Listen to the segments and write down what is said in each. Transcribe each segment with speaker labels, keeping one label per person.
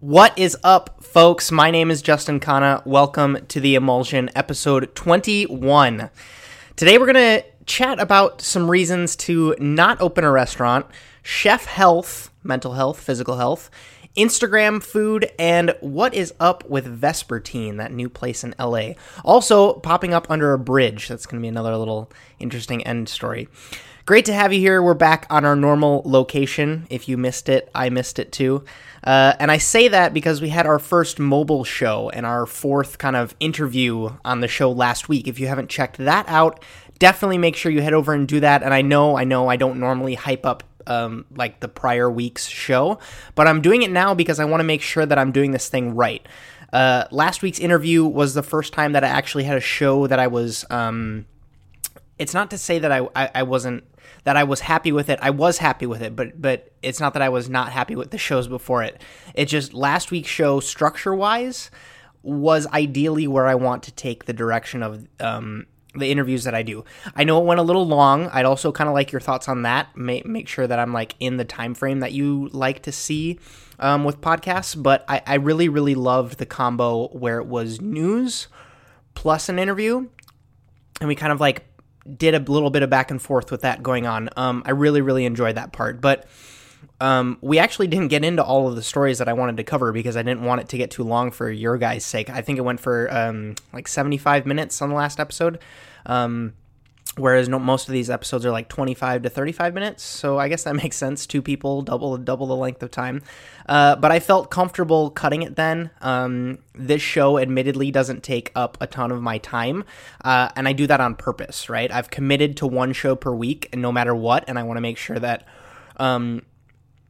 Speaker 1: What is up, folks? My name is Justin Kana. Welcome to the Emulsion episode 21. Today we're going to chat about some reasons to not open a restaurant, chef health, mental health, physical health, Instagram food, and what is up with Vespertine, that new place in LA. Also, popping up under a bridge. That's going to be another little interesting end story. Great to have you here. We're back on our normal location. If you missed it, I missed it too. Uh, and I say that because we had our first mobile show and our fourth kind of interview on the show last week. If you haven't checked that out, definitely make sure you head over and do that. And I know, I know I don't normally hype up um, like the prior week's show, but I'm doing it now because I want to make sure that I'm doing this thing right. Uh, last week's interview was the first time that I actually had a show that I was. Um, it's not to say that I, I, I wasn't that I was happy with it. I was happy with it, but but it's not that I was not happy with the shows before it. It just last week's show structure wise was ideally where I want to take the direction of um, the interviews that I do. I know it went a little long. I'd also kind of like your thoughts on that. Make make sure that I'm like in the time frame that you like to see um, with podcasts. But I, I really really loved the combo where it was news plus an interview, and we kind of like did a little bit of back and forth with that going on. Um, I really, really enjoyed that part. But um, we actually didn't get into all of the stories that I wanted to cover because I didn't want it to get too long for your guys' sake. I think it went for um, like 75 minutes on the last episode. Um, whereas no, most of these episodes are like 25 to 35 minutes. So i guess that makes sense. Two people double double the length of time. Uh, but i felt comfortable cutting it then. Um, this show admittedly doesn't take up a ton of my time uh, and i do that on purpose right? I've committed to one show per week and no matter what and i want to make sure that um,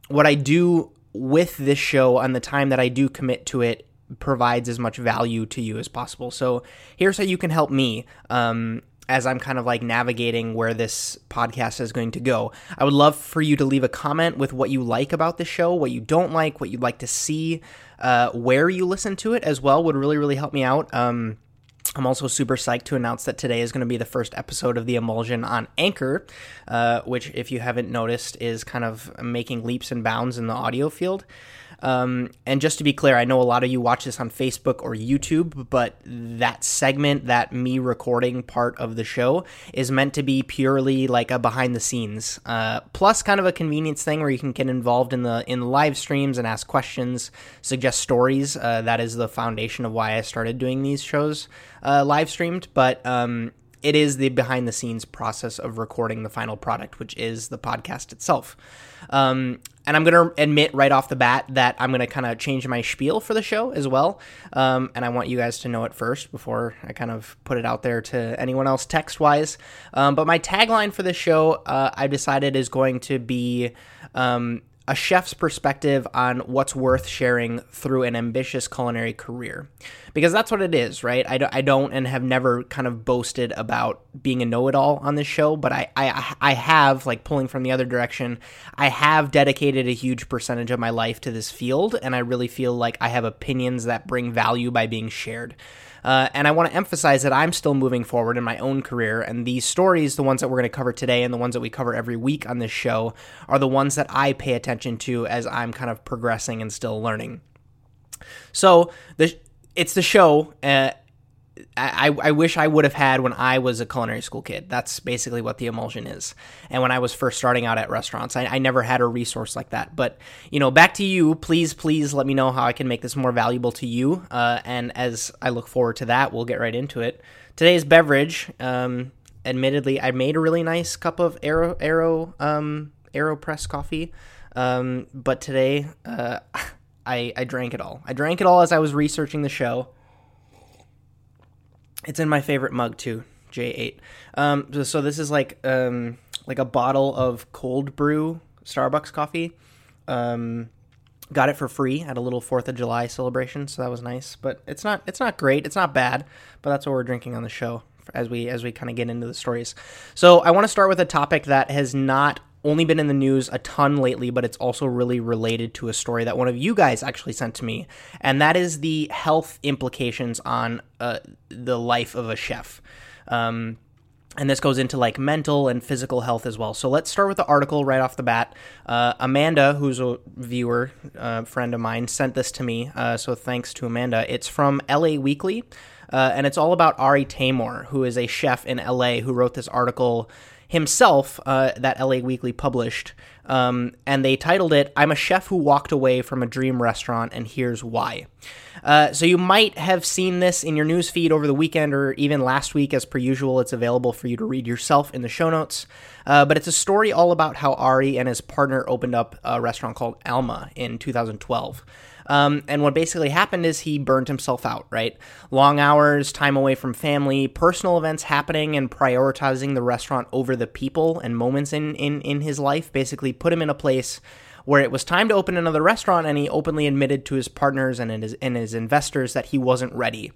Speaker 1: what i do with this show and the time that i do commit to it provides as much value to you as possible. So here's how you can help me. Um, as I'm kind of like navigating where this podcast is going to go. I would love for you to leave a comment with what you like about the show, what you don't like, what you'd like to see, uh, where you listen to it as well would really, really help me out. Um, I'm also super psyched to announce that today is going to be the first episode of the Emulsion on Anchor, uh, which, if you haven't noticed, is kind of making leaps and bounds in the audio field. Um, and just to be clear, I know a lot of you watch this on Facebook or YouTube, but that segment, that me recording part of the show, is meant to be purely like a behind the scenes, uh, plus kind of a convenience thing where you can get involved in the in live streams and ask questions, suggest stories. Uh, that is the foundation of why I started doing these shows uh, live streamed. But um, it is the behind the scenes process of recording the final product, which is the podcast itself. Um, and I'm going to admit right off the bat that I'm going to kind of change my spiel for the show as well. Um, and I want you guys to know it first before I kind of put it out there to anyone else text wise. Um, but my tagline for this show, uh, I decided is going to be um, a chef's perspective on what's worth sharing through an ambitious culinary career. Because that's what it is, right? I, I don't and have never kind of boasted about being a know it all on this show, but I, I, I have, like pulling from the other direction, I have dedicated a huge percentage of my life to this field, and I really feel like I have opinions that bring value by being shared. Uh, and I want to emphasize that I'm still moving forward in my own career, and these stories, the ones that we're going to cover today and the ones that we cover every week on this show, are the ones that I pay attention to as I'm kind of progressing and still learning. So the it's the show. Uh, I, I wish I would have had when I was a culinary school kid. That's basically what the emulsion is. And when I was first starting out at restaurants, I, I never had a resource like that. But, you know, back to you. Please, please let me know how I can make this more valuable to you. Uh, and as I look forward to that, we'll get right into it. Today's beverage, um, admittedly, I made a really nice cup of Aero, Aero, um, AeroPress coffee. Um, but today, uh, I, I drank it all. I drank it all as I was researching the show. It's in my favorite mug too, J8. Um, so this is like um, like a bottle of cold brew Starbucks coffee. Um, got it for free at a little Fourth of July celebration, so that was nice. But it's not it's not great. It's not bad, but that's what we're drinking on the show as we as we kind of get into the stories. So I want to start with a topic that has not only been in the news a ton lately, but it's also really related to a story that one of you guys actually sent to me, and that is the health implications on uh, the life of a chef. Um, and this goes into like mental and physical health as well. So let's start with the article right off the bat. Uh, Amanda, who's a viewer, uh, friend of mine, sent this to me. Uh, so thanks to Amanda. It's from LA Weekly, uh, and it's all about Ari Taymor, who is a chef in LA who wrote this article himself uh, that LA Weekly published. Um, and they titled it, I'm a Chef Who Walked Away from a Dream Restaurant, and Here's Why. Uh, so you might have seen this in your news feed over the weekend or even last week, as per usual. It's available for you to read yourself in the show notes. Uh, but it's a story all about how Ari and his partner opened up a restaurant called Alma in 2012. Um, and what basically happened is he burned himself out, right? Long hours, time away from family, personal events happening, and prioritizing the restaurant over the people and moments in, in, in his life basically put him in a place where it was time to open another restaurant, and he openly admitted to his partners and his, and his investors that he wasn't ready.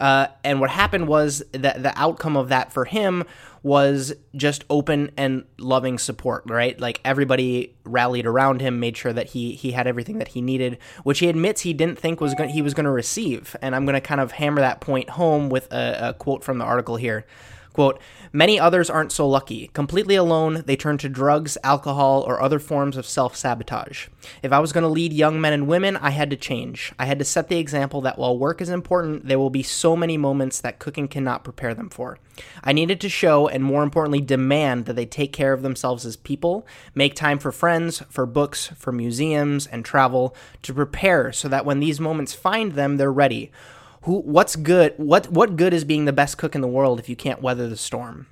Speaker 1: Uh, and what happened was that the outcome of that for him was just open and loving support, right? Like everybody rallied around him, made sure that he he had everything that he needed, which he admits he didn't think was going he was going to receive. And I'm going to kind of hammer that point home with a, a quote from the article here. Quote, Many others aren't so lucky. Completely alone, they turn to drugs, alcohol, or other forms of self sabotage. If I was going to lead young men and women, I had to change. I had to set the example that while work is important, there will be so many moments that cooking cannot prepare them for. I needed to show, and more importantly, demand that they take care of themselves as people, make time for friends, for books, for museums, and travel, to prepare so that when these moments find them, they're ready who what's good what what good is being the best cook in the world if you can't weather the storm?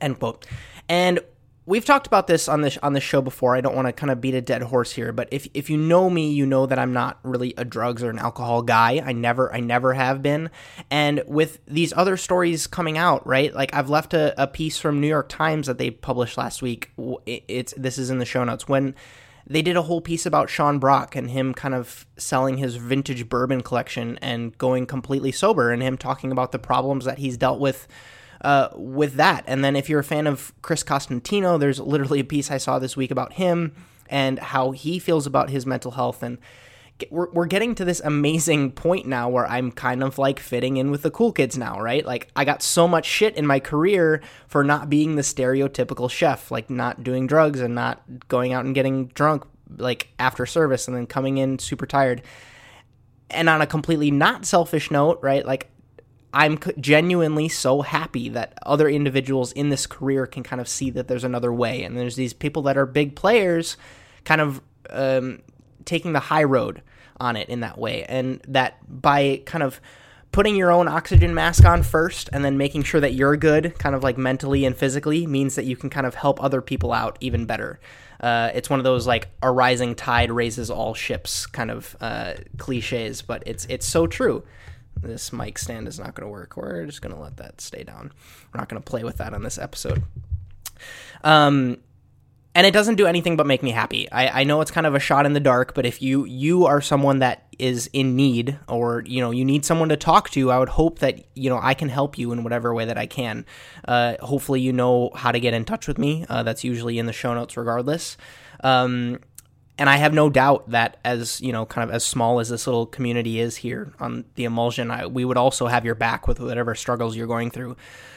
Speaker 1: End quote. And we've talked about this on this on this show before. I don't want to kind of beat a dead horse here but if if you know me you know that i'm not really a drugs or an alcohol guy. I never i never have been. And with these other stories coming out right like i've left a, a piece from new york times that they published last week. It's this is in the show notes. When they did a whole piece about Sean Brock and him kind of selling his vintage bourbon collection and going completely sober and him talking about the problems that he's dealt with uh, with that. And then if you're a fan of Chris Cosentino, there's literally a piece I saw this week about him and how he feels about his mental health and we're, we're getting to this amazing point now where I'm kind of like fitting in with the cool kids now, right? Like I got so much shit in my career for not being the stereotypical chef, like not doing drugs and not going out and getting drunk like after service and then coming in super tired. And on a completely not selfish note, right? Like I'm genuinely so happy that other individuals in this career can kind of see that there's another way and there's these people that are big players kind of um, taking the high road on it in that way. And that by kind of putting your own oxygen mask on first and then making sure that you're good, kind of like mentally and physically, means that you can kind of help other people out even better. Uh, it's one of those like a rising tide raises all ships kind of uh, cliches, but it's it's so true. This mic stand is not going to work. We're just going to let that stay down. We're not going to play with that on this episode. Um, and it doesn't do anything but make me happy. I, I know it's kind of a shot in the dark, but if you you are someone that is in need or you know you need someone to talk to, I would hope that you know I can help you in whatever way that I can. Uh, hopefully, you know how to get in touch with me. Uh, that's usually in the show notes, regardless. Um, and I have no doubt that as you know, kind of as small as this little community is here on the emulsion, I, we would also have your back with whatever struggles you're going through.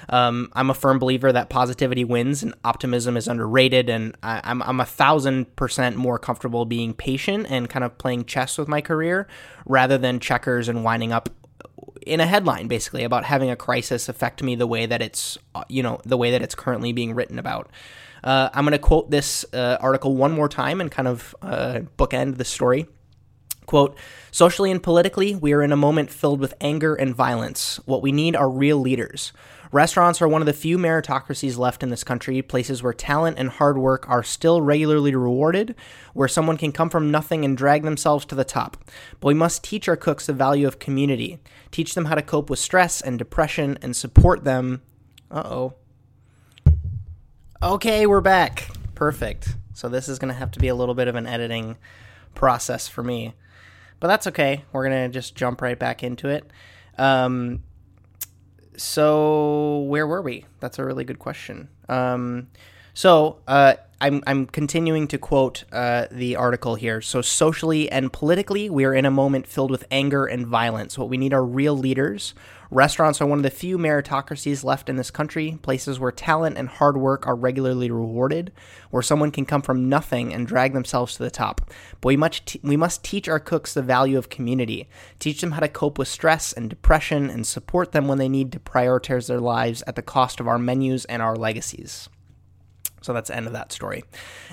Speaker 1: Um, I'm a firm believer that positivity wins and optimism is underrated, and I, I'm I'm a thousand percent more comfortable being patient and kind of playing chess with my career rather than checkers and winding up in a headline basically about having a crisis affect me the way that it's you know the way that it's currently being written about. Uh, I'm going to quote this uh, article one more time and kind of uh, bookend the story. Quote, socially and politically, we are in a moment filled with anger and violence. What we need are real leaders. Restaurants are one of the few meritocracies left in this country, places where talent and hard work are still regularly rewarded, where someone can come from nothing and drag themselves to the top. But we must teach our cooks the value of community, teach them how to cope with stress and depression, and support them. Uh oh. Okay, we're back. Perfect. So this is going to have to be a little bit of an editing process for me. But that's okay. We're going to just jump right back into it. Um, so where were we? That's a really good question. Um, So, uh, I'm, I'm continuing to quote uh, the article here. So, socially and politically, we are in a moment filled with anger and violence. What we need are real leaders. Restaurants are one of the few meritocracies left in this country, places where talent and hard work are regularly rewarded, where someone can come from nothing and drag themselves to the top. But we must, t- we must teach our cooks the value of community, teach them how to cope with stress and depression, and support them when they need to prioritize their lives at the cost of our menus and our legacies. So that's the end of that story.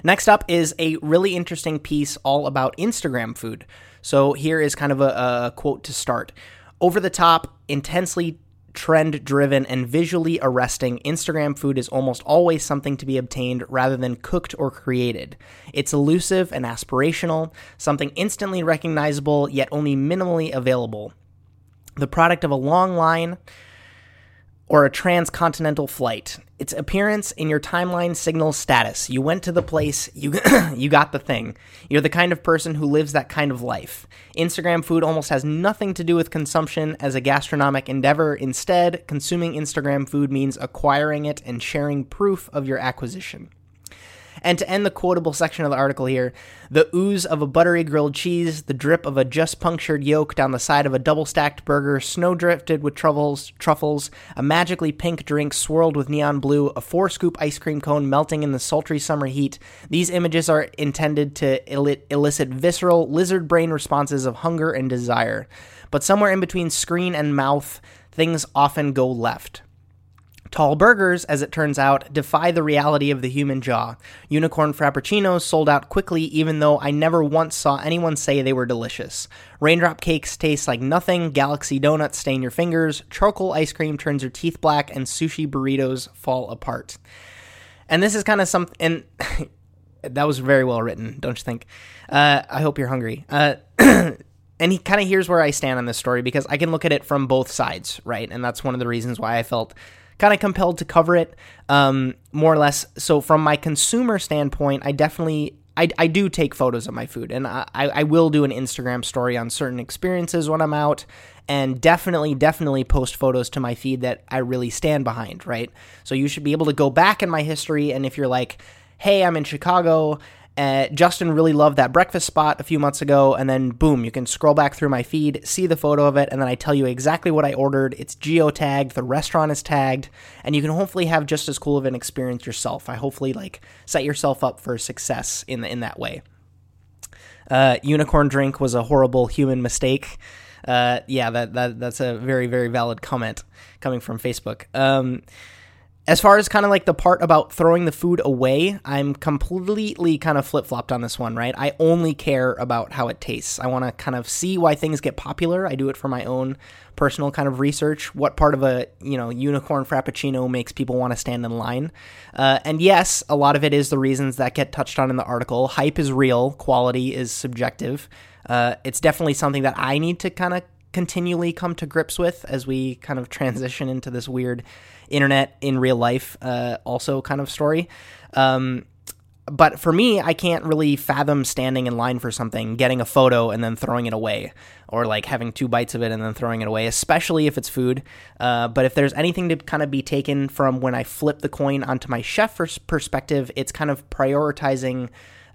Speaker 1: Next up is a really interesting piece all about Instagram food. So here is kind of a, a quote to start. Over the top, intensely trend driven, and visually arresting, Instagram food is almost always something to be obtained rather than cooked or created. It's elusive and aspirational, something instantly recognizable yet only minimally available. The product of a long line or a transcontinental flight. Its appearance in your timeline signals status. You went to the place, you you got the thing. You're the kind of person who lives that kind of life. Instagram food almost has nothing to do with consumption as a gastronomic endeavor. Instead, consuming Instagram food means acquiring it and sharing proof of your acquisition. And to end the quotable section of the article here, the ooze of a buttery grilled cheese, the drip of a just punctured yolk down the side of a double stacked burger, snow drifted with truffles, truffles, a magically pink drink swirled with neon blue, a four scoop ice cream cone melting in the sultry summer heat. These images are intended to elicit visceral, lizard brain responses of hunger and desire. But somewhere in between screen and mouth, things often go left. Tall burgers, as it turns out, defy the reality of the human jaw. Unicorn Frappuccinos sold out quickly, even though I never once saw anyone say they were delicious. Raindrop cakes taste like nothing, Galaxy donuts stain your fingers, charcoal ice cream turns your teeth black, and sushi burritos fall apart. And this is kind of something, and that was very well written, don't you think? Uh, I hope you're hungry. Uh, and he kind of here's where I stand on this story because I can look at it from both sides, right? And that's one of the reasons why I felt kind of compelled to cover it um, more or less. So from my consumer standpoint, I definitely I, I do take photos of my food, and I, I will do an Instagram story on certain experiences when I'm out, and definitely, definitely post photos to my feed that I really stand behind, right? So you should be able to go back in my history, and if you're like, hey, I'm in Chicago uh, Justin really loved that breakfast spot a few months ago, and then boom, you can scroll back through my feed, see the photo of it, and then I tell you exactly what I ordered. It's geo tagged, the restaurant is tagged, and you can hopefully have just as cool of an experience yourself. I hopefully like set yourself up for success in the, in that way. Uh, unicorn drink was a horrible human mistake. Uh, yeah, that, that that's a very very valid comment coming from Facebook. Um, as far as kind of like the part about throwing the food away, I'm completely kind of flip flopped on this one, right? I only care about how it tastes. I want to kind of see why things get popular. I do it for my own personal kind of research. What part of a you know unicorn frappuccino makes people want to stand in line? Uh, and yes, a lot of it is the reasons that get touched on in the article. Hype is real, quality is subjective. Uh, it's definitely something that I need to kind of continually come to grips with as we kind of transition into this weird internet in real life uh, also kind of story. Um, but for me, I can't really fathom standing in line for something, getting a photo, and then throwing it away, or like having two bites of it and then throwing it away, especially if it's food. Uh, but if there's anything to kind of be taken from when I flip the coin onto my chef perspective, it's kind of prioritizing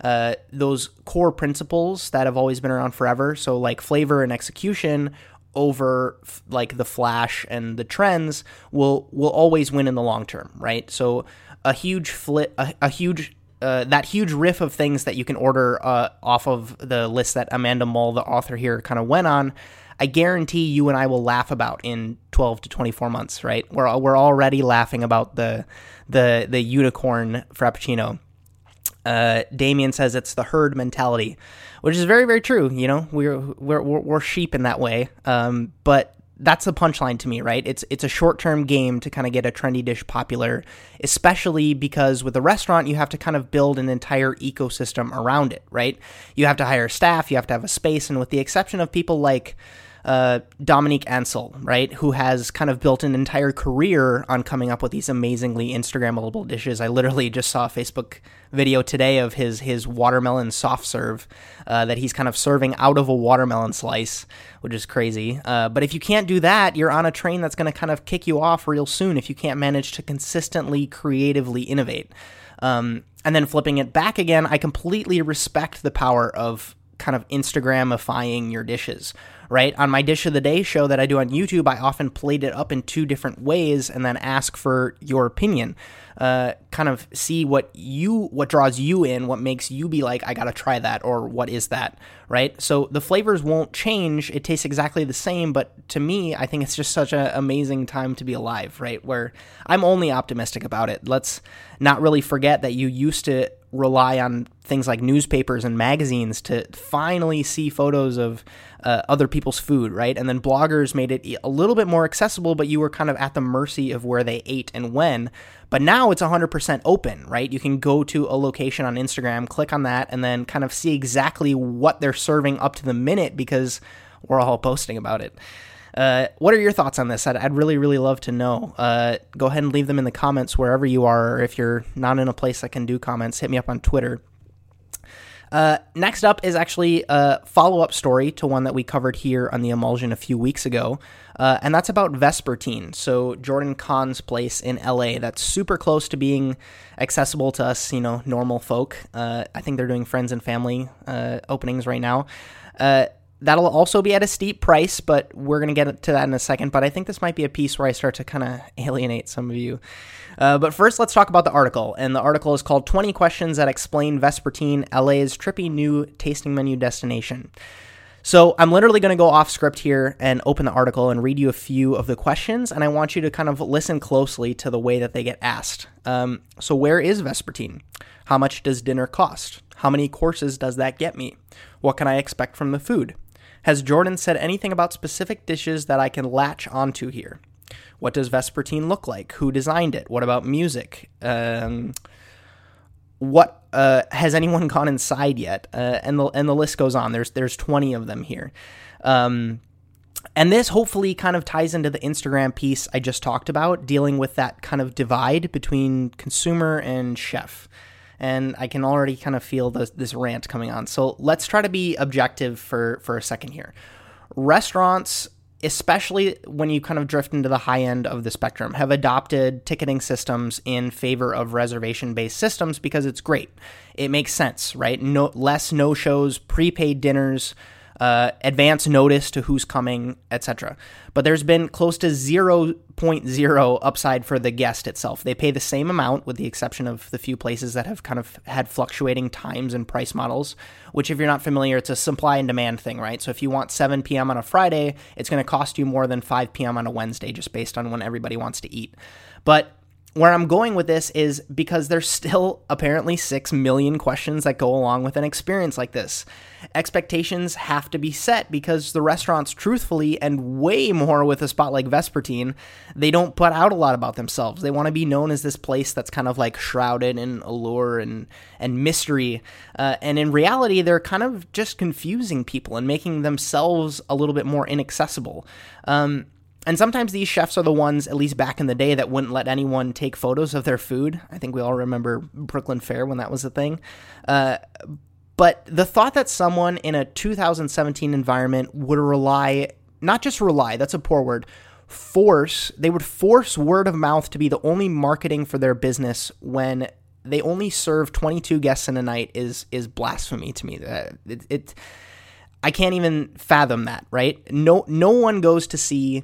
Speaker 1: uh, those core principles that have always been around forever. So, like flavor and execution over like the flash and the trends will will always win in the long term, right? So a huge flip, a, a huge uh, that huge riff of things that you can order uh, off of the list that Amanda Mull, the author here, kind of went on. I guarantee you and I will laugh about in 12 to 24 months, right? We're we're already laughing about the the the unicorn frappuccino. Uh, Damien says it's the herd mentality which is very very true. You know, we're we're we're, sheep in that way. Um, but that's the punchline to me, right? It's it's a short term game to kind of get a trendy dish popular, especially because with a restaurant you have to kind of build an entire ecosystem around it, right? You have to hire staff, you have to have a space, and with the exception of people like uh, Dominique Ansel, right, who has kind of built an entire career on coming up with these amazingly Instagrammable dishes. I literally just saw a Facebook video today of his his watermelon soft serve uh, that he's kind of serving out of a watermelon slice, which is crazy. Uh, but if you can't do that, you're on a train that's going to kind of kick you off real soon if you can't manage to consistently creatively innovate. Um, and then flipping it back again, I completely respect the power of kind of Instagramifying your dishes, right? On my Dish of the Day show that I do on YouTube, I often plate it up in two different ways and then ask for your opinion. Uh, kind of see what you what draws you in, what makes you be like, I gotta try that, or what is that, right? So the flavors won't change. It tastes exactly the same, but to me, I think it's just such an amazing time to be alive, right? Where I'm only optimistic about it. Let's not really forget that you used to rely on things like newspapers and magazines to finally see photos of uh, other people's food, right? And then bloggers made it a little bit more accessible, but you were kind of at the mercy of where they ate and when. But now it's 100% open, right? You can go to a location on Instagram, click on that, and then kind of see exactly what they're serving up to the minute because we're all posting about it. Uh, what are your thoughts on this? I'd, I'd really, really love to know. Uh, go ahead and leave them in the comments wherever you are. Or if you're not in a place that can do comments, hit me up on Twitter. Uh, next up is actually a follow up story to one that we covered here on the emulsion a few weeks ago, uh, and that's about Vespertine. So, Jordan Kahn's place in LA that's super close to being accessible to us, you know, normal folk. Uh, I think they're doing friends and family uh, openings right now. That'll also be at a steep price, but we're going to get to that in a second. But I think this might be a piece where I start to kind of alienate some of you. Uh, but first, let's talk about the article. And the article is called 20 Questions That Explain Vespertine, LA's trippy new tasting menu destination. So I'm literally going to go off script here and open the article and read you a few of the questions, and I want you to kind of listen closely to the way that they get asked. Um, so where is Vespertine? How much does dinner cost? How many courses does that get me? What can I expect from the food? Has Jordan said anything about specific dishes that I can latch onto here? What does Vespertine look like? Who designed it? What about music? Um, what uh, has anyone gone inside yet? Uh, and the and the list goes on. There's there's 20 of them here. Um, and this hopefully kind of ties into the Instagram piece I just talked about, dealing with that kind of divide between consumer and chef. And I can already kind of feel this, this rant coming on. So let's try to be objective for, for a second here. Restaurants especially when you kind of drift into the high end of the spectrum, have adopted ticketing systems in favor of reservation based systems because it's great. It makes sense, right? No less no shows, prepaid dinners, uh, advance notice to who's coming, etc. But there's been close to 0.0 upside for the guest itself. They pay the same amount, with the exception of the few places that have kind of had fluctuating times and price models. Which, if you're not familiar, it's a supply and demand thing, right? So if you want 7 p.m. on a Friday, it's going to cost you more than 5 p.m. on a Wednesday, just based on when everybody wants to eat. But where I'm going with this is because there's still apparently 6 million questions that go along with an experience like this. Expectations have to be set because the restaurants, truthfully, and way more with a spot like Vespertine, they don't put out a lot about themselves. They want to be known as this place that's kind of like shrouded in allure and, and mystery. Uh, and in reality, they're kind of just confusing people and making themselves a little bit more inaccessible. Um, and sometimes these chefs are the ones, at least back in the day, that wouldn't let anyone take photos of their food. I think we all remember Brooklyn Fare when that was a thing. Uh, but the thought that someone in a 2017 environment would rely, not just rely, that's a poor word, force, they would force word of mouth to be the only marketing for their business when they only serve 22 guests in a night is is blasphemy to me. Uh, it, it I can't even fathom that, right? No no one goes to see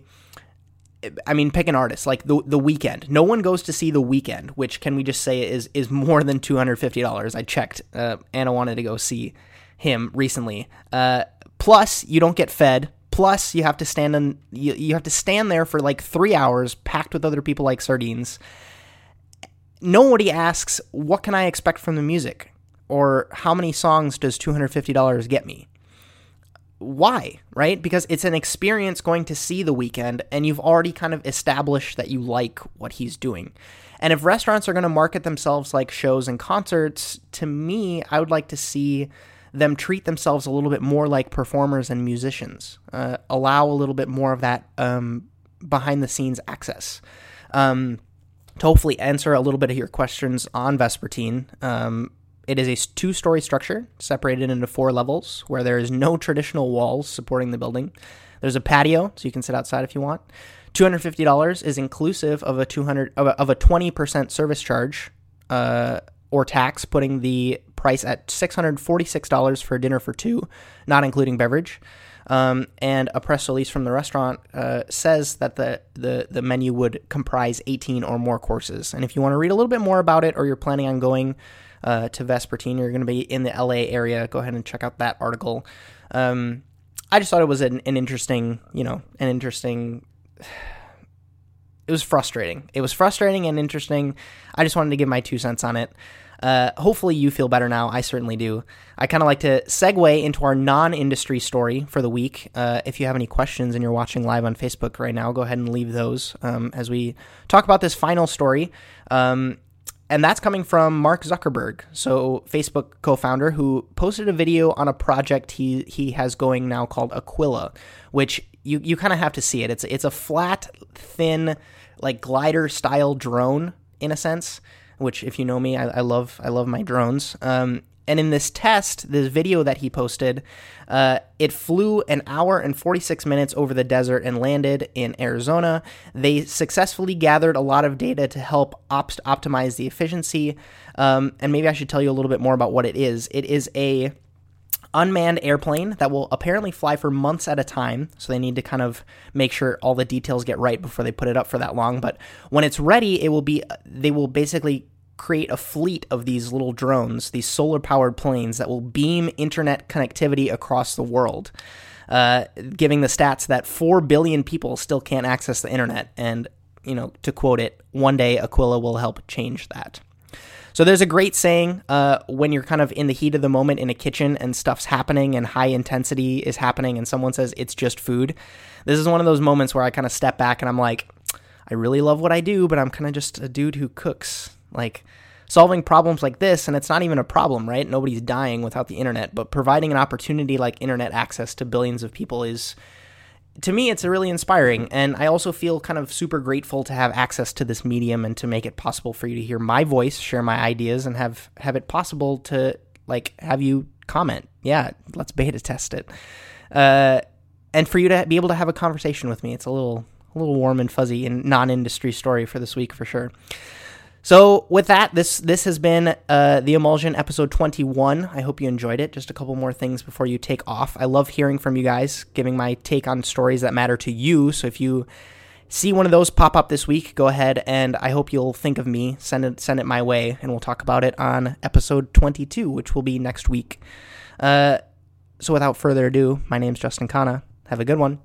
Speaker 1: I mean, pick an artist like the the Weeknd. No one goes to see the Weeknd, which can we just say is is more than two hundred fifty dollars. I checked. Uh, Anna wanted to go see him recently. Uh, plus, you don't get fed. Plus, you have to stand in you, you have to stand there for like three hours, packed with other people like sardines. Nobody asks, "What can I expect from the music?" or "How many songs does two hundred fifty dollars get me?" Why, right? Because it's an experience going to see the Weeknd, and you've already kind of established that you like what he's doing. And if restaurants are going to market themselves like shows and concerts, to me, I would like to see them treat themselves a little bit more like performers and musicians, uh, allow a little bit more of that um, behind the scenes access. Um, to hopefully answer a little bit of your questions on Vespertine, um, it is a two story structure separated into four levels where there is no traditional walls supporting the building. There's a patio, so you can sit outside if you want. $250 is inclusive of a 200 of a, of a 20% service charge uh, or tax, putting the price at $646 for a dinner for two, not including beverage. Um, and a press release from the restaurant uh, says that the, the, the menu would comprise 18 or more courses. And if you want to read a little bit more about it or you're planning on going uh, to Vespertine, you're going to be in the LA area, go ahead and check out that article. Um, I just thought it was an, an interesting, you know, an interesting. It was frustrating. It was frustrating and interesting. I just wanted to give my two cents on it. Uh, hopefully, you feel better now. I certainly do. I kind of like to segue into our non industry story for the week. Uh, if you have any questions and you're watching live on Facebook right now, go ahead and leave those um, as we talk about this final story. Um, and that's coming from Mark Zuckerberg, so Facebook co-founder, who posted a video on a project he he has going now called Aquila, which you you kind of have to see it. It's it's a flat, thin, like glider style drone in a sense which if you know me, I, I love I love my drones. Um, and in this test, this video that he posted, uh, it flew an hour and 46 minutes over the desert and landed in Arizona. They successfully gathered a lot of data to help op- optimize the efficiency. Um, and maybe I should tell you a little bit more about what it is. It is a unmanned airplane that will apparently fly for months at a time. So they need to kind of make sure all the details get right before they put it up for that long. But when it's ready, it will be, they will basically create a fleet of these little drones, these solar powered planes that will beam internet connectivity across the world. Uh, giving the stats that 4 billion people still can't access the internet. And, you know, to quote it, one day Aquila will help change that. So there's a great saying uh, when you're kind of in the heat of the moment in a kitchen and stuff's happening and high intensity is happening and someone says it's just food. This is one of those moments where I kind of step back and I'm like, I really love what I do, but I'm kind of just a dude who cooks. Like solving problems like this, and it's not even a problem, right? Nobody's dying without the internet, but providing an opportunity like internet access to billions of people is to me, it's really inspiring. And I also feel kind of super grateful to have access to this medium and to make it possible for you to hear my voice, share my ideas, and have, have it possible to like have you comment. Yeah, let's beta test it. Uh, and for you to be able to have a conversation with me. It's a little, a little warm and fuzzy and non-industry story for this week for sure. So with that, this this has been uh, the Emulsion episode 21. I hope you enjoyed it. Just a couple more things before you take off. I love hearing from you guys, giving my take on stories that matter to you. So if you see one of those pop up this week, go ahead and I hope you'll think of me. Send it send it my way, and we'll talk about it on episode 22, which will be next week. Uh, so without further ado, my name's Justin Kana. Have a good one.